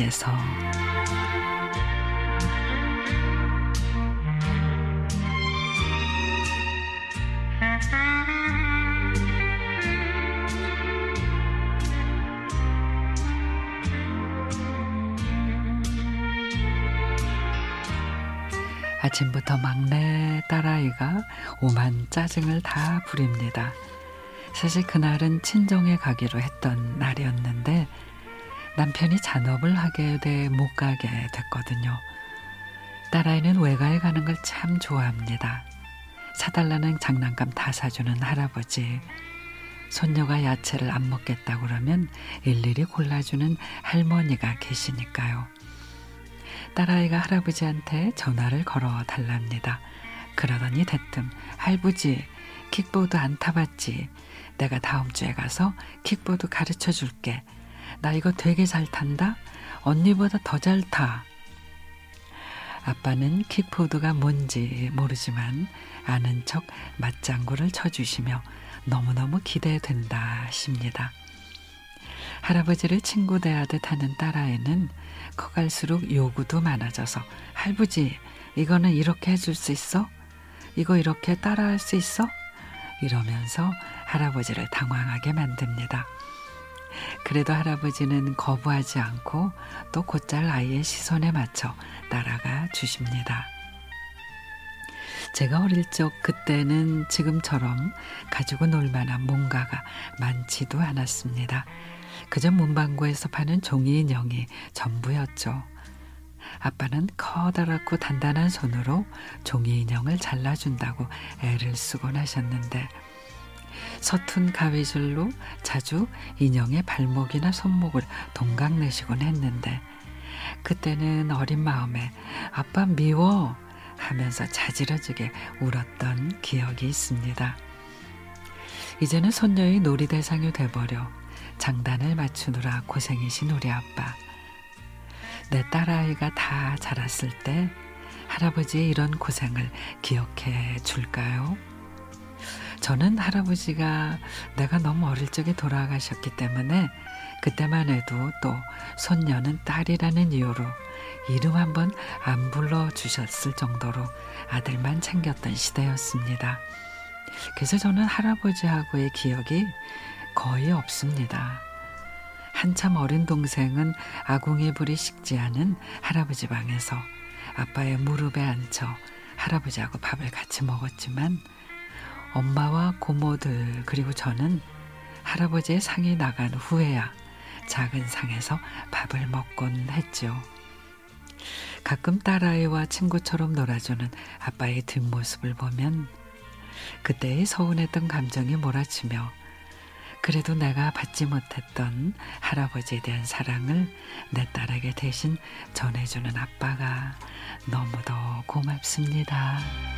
속에서 아침부터 막내 딸아이가 오만 짜증을 다 부립니다. 사실 그날은 친정에 가기로 했던 날이었는데 남편이 잔업을 하게 돼 못 가게 됐거든요. 딸아이는 외가에 가는 걸 참 좋아합니다. 사달라는 장난감 다 사주는 할아버지. 손녀가 야채를 안 먹겠다 그러면 일일이 골라주는 할머니가 계시니까요. 딸아이가 할아버지한테 전화를 걸어 달랍니다. 그러더니 대뜸 할부지 킥보드 안 타봤지. 내가 다음 주에 가서 킥보드 가르쳐 줄게. 나 이거 되게 잘 탄다. 언니보다 더 잘 타. 아빠는 킥보드가 뭔지 모르지만 아는 척 맞장구를 쳐주시며 너무너무 기대된다 싶니다. 할아버지를 친구 대하듯 하는 딸아이는 커갈수록 요구도 많아져서 할부지 이거는 이렇게 해줄 수 있어? 이거 이렇게 따라할 수 있어? 이러면서 할아버지를 당황하게 만듭니다. 그래도 할아버지는 거부하지 않고 또 곧잘 아이의 시선에 맞춰 따라가 주십니다. 제가 어릴 적 그때는 지금처럼 가지고 놀 만한 뭔가가 많지도 않았습니다. 그저 문방구에서 파는 종이 인형이 전부였죠. 아빠는 커다랗고 단단한 손으로 종이 인형을 잘라준다고 애를 쓰곤 하셨는데 서툰 가위줄로 자주 인형의 발목이나 손목을 동강내시곤 했는데 그때는 어린 마음에 아빠 미워 하면서 자지러지게 울었던 기억이 있습니다. 이제는 손녀의 놀이 대상이 돼버려 장단을 맞추느라 고생이신 우리 아빠. 내 딸아이가 다 자랐을 때 할아버지의 이런 고생을 기억해 줄까요? 저는 할아버지가 내가 너무 어릴 적에 돌아가셨기 때문에 그때만 해도 또 손녀는 딸이라는 이유로 이름 한번 안 불러주셨을 정도로 아들만 챙겼던 시대였습니다. 그래서 저는 할아버지하고의 기억이 거의 없습니다. 한참 어린 동생은 아궁이 불이 식지 않은 할아버지 방에서 아빠의 무릎에 앉혀 할아버지하고 밥을 같이 먹었지만 엄마와 고모들 그리고 저는 할아버지의 상이 나간 후에야 작은 상에서 밥을 먹곤 했죠. 가끔 딸아이와 친구처럼 놀아주는 아빠의 뒷모습을 보면 그때의 서운했던 감정이 몰아치며 그래도 내가 받지 못했던 할아버지에 대한 사랑을 내 딸에게 대신 전해주는 아빠가 너무도 고맙습니다.